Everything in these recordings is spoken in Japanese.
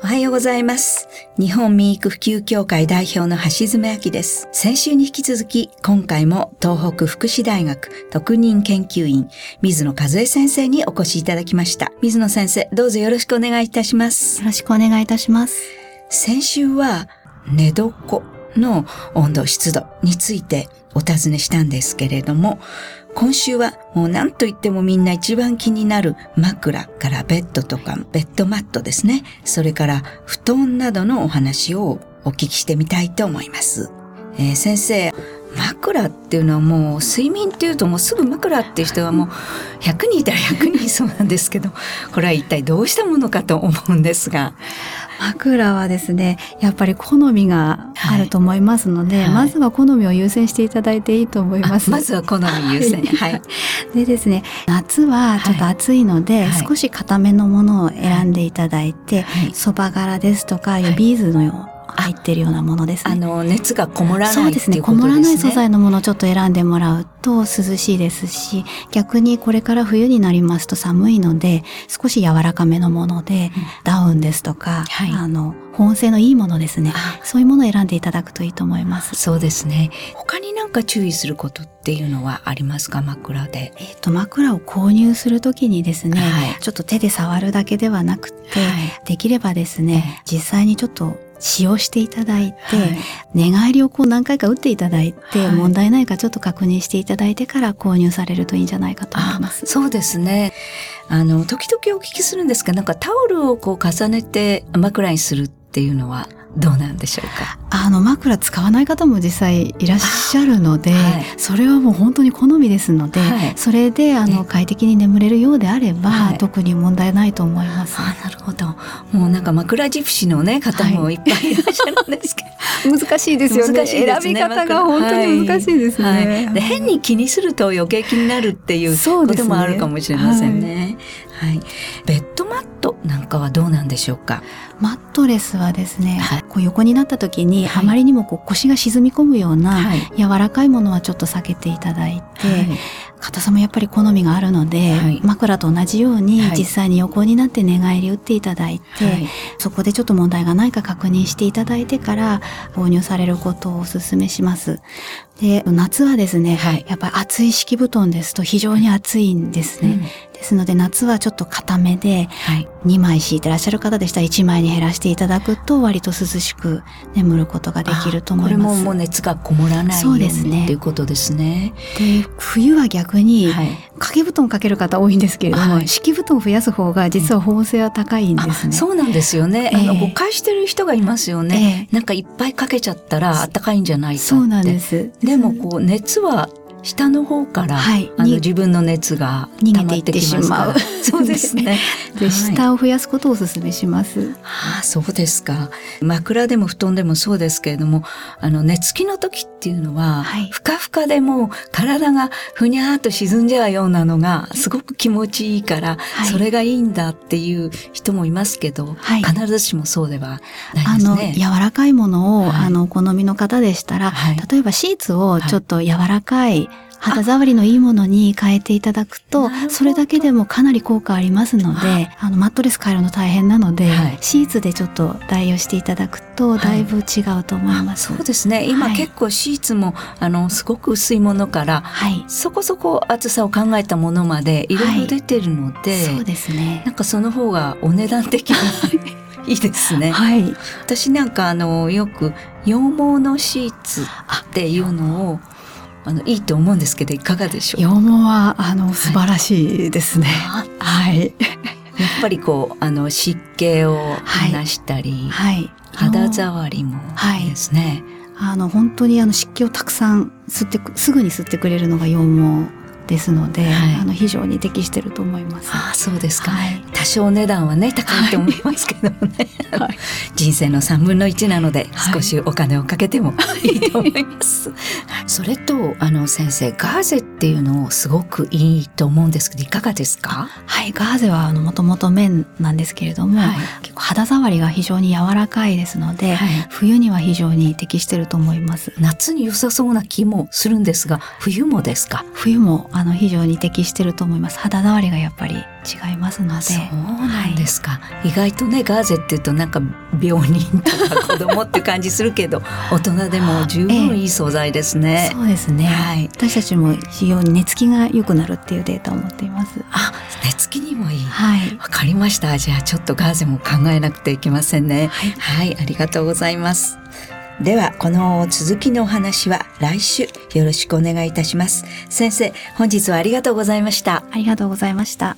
おはようございます。日本民育普及協会代表の橋爪明です。先週に引き続き、今回も東北福祉大学特任研究員、水野和恵先生にお越しいただきました。水野先生、どうぞよろしくお願いいたしますよ。ろしくお願いいたします。先週は寝床の温度湿度についてお尋ねしたんですけれども、今週はもう何と言ってもみんな一番気になる枕からベッドとかベッドマットですね。それから布団などのお話をお聞きしてみたいと思います。えー先生、枕っていうのはもう睡眠っていうともうすぐ枕っていう人はもう100人いたら100人いそうなんですけど、これは一体どうしたものかと思うんですが。枕はですね、やっぱり好みがあると思いますので、はいまずは好みを優先していただいていいと思います。あまずは好み優先。はい。でですね、夏はちょっと暑いので、はい少し固めのものを選んでいただいて、はいそば柄ですとか、いビーズのよ入ってるようなものですね。あの、熱がこもらそないってうですね。こ。もらない素材のものをちょっと選んでもらうと涼しいですし、逆にこれから冬になりますと寒いので、少し柔らかめのもので、ダウンですとか、はいあの、保温性のいいものですね。あそういうものを選んでいただくといいと思います。そうですね。他になんか注意することっていうのはありますか？枕で。えっ、と、枕を購入するときにですね、はいちょっと手で触るだけではなくて、はいできればですね、実際にちょっと使用していただいて、はい寝返りをこう何回か打っていただいて、はい問題ないかちょっと確認していただいてから購入されるといいんじゃないかと思います。そうですね。あの、時々お聞きするんですが、なんかタオルをこう重ねて枕にするっていうのはどうなんでしょうか？あの枕使わない方も実際いらっしゃるので、はいそれはもう本当に好みですので、はいそれであのえ快適に眠れるようであれば、はい特に問題ないと思います。あなるほど。もうなんか枕ジプシのね、方もいっぱいいらっしゃるんですけど。難しいですよね。難しいですね選び方が本当に難しいですね。はいで変に気にすると余計気になるっていうこともあるかもしれませんね。はい、ベッドマットなんかはどうなんでしょうか？マットレスはですね、はいこう横になった時に、はいあまりにもこう腰が沈み込むような、はい。柔らかいものはちょっと避けていただいて、はい硬さもやっぱり好みがあるので、はい枕と同じようにはい実際に横になって寝返り打っていただいて、はいそこでちょっと問題がないか確認していただいてから購入されることをお勧めします。で、夏はですね、はいやっぱり厚い敷布団ですと非常に暑いんですね。うんですので夏はちょっと固めではい。2枚敷いてらっしゃる方でしたら1枚に減らしていただくと割と涼しく眠ることができると思います。これももう熱がこもらないよそううにですねっていうことですね。で冬は逆にはい。掛け布団かける方多いんですけれども、はい敷布団を増やす方が実は保温性は高いんですね。あそうなんですよね。あのええ誤解してる人がいますよね。なんかいっぱいかけちゃったら暖かいんじゃないか。そうなんです。でもこう熱は下の方から、はいにあの自分の熱が逃溜まっげていってしまう。そうですね。で、はい下を増やすことをお勧めします。ああ、そうですか。枕でも布団でもそうですけれども、あの、寝つきの時っていうのは、はいふかふかでもう体がふにゃーっと沈んじゃうようなのがすごく気持ちいいから、はい。それがいいんだっていう人もいますけど、はい。必ずしもそうではないあの、ですね。柔らかいものを、はい。あの、お好みの方でしたら、はい。例えばシーツをちょっと柔らかい、肌触りのいいものに変えていただくとそれだけでもかなり効果ありますのであのマットレス変えるの大変なので、はい。シーツでちょっと代用していただくとはい。だいぶ違うと思います。そうですね。今はい。結構シーツも、あの、すごく薄いものから、はい、そこそこ厚さを考えたものまでい。ろいろ出てるので、そうですね。なんかその方がお値段的にいいですね。はい。私なんかあのよく羊毛のシーツっていうのをあのいいと思うんですけどいかがでしょう？羊毛はあの素晴らしいですね。あはい、やっぱりこうあの湿気を離したり、はい、肌触りもいい。ですね。あの本当にあの湿気をたくさん吸ってくすぐに吸ってくれるのが羊毛ですので、はい。あの非常に適してると思います。ああそうですか。はい、多少値段はね高いと思いますけどもね、はい。人生の3分の1なのではい。少しお金をかけてもいいと思います。それとあの先生ガーゼっていうのをすごくいいと思うんですけどいかがですか？はい、ガーゼはあのもともと綿なんですけれども、はい結構肌触りが非常に柔らかいですので、はい冬には非常に適してると思います。夏に良さそうな気もするんですが冬もですか？冬もあの非常に適してると思います肌触りがやっぱり違いますので。そうなんですか、意外とねガーゼっていうとなんか病人とか子供って感じするけど 大人でも十分いい素材ですね、そうですね、はい。私たちも非常に寝つきが良くなるっていうデータを持っています。あ寝つきにもいい。はい。わかりました。じゃあちょっとガーゼも考えなくてはいけませんね。はい。はい、ありがとうございます。では、この続きのお話は来週よろしくお願いいたします。先生、本日はありがとうございました。ありがとうございました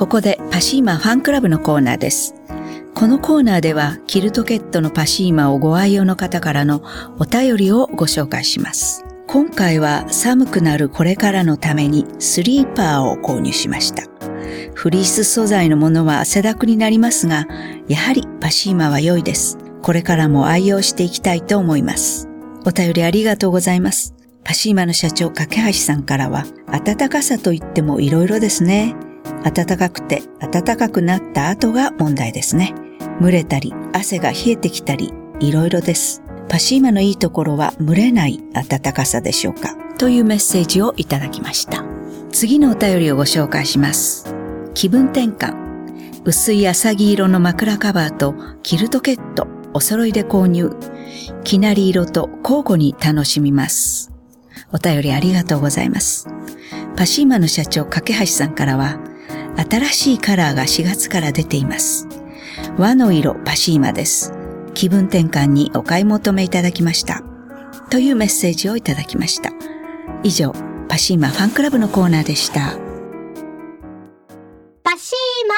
ここでパシーマファンクラブのコーナーです。このコーナーでは、キルトケットのパシーマをご愛用の方からのお便りをご紹介します。今回は寒くなるこれからのためにスリーパーを購入しました。フリース素材のものは汗だくになりますが、やはりパシーマは良いです。これからも愛用していきたいと思います。お便りありがとうございます。パシーマの社長、架橋さんからは、暖かさといっても色々ですね。暖かくて暖かくなった後が問題ですね。蒸れたり、汗が冷えてきたり、いろいろです。パシーマのいいところは蒸れない暖かさでしょうかというメッセージをいただきました。次のお便りをご紹介します。気分転換。薄い浅木色の枕カバーとキルトケット、お揃いで購入。きなり色と交互に楽しみます。お便りありがとうございます。パシーマの社長、架橋さんからは、新しいカラーが4月から出ています。和の色パシーマです。気分転換にお買い求めいただきました。というメッセージをいただきました。以上、パシーマファンクラブのコーナーでした。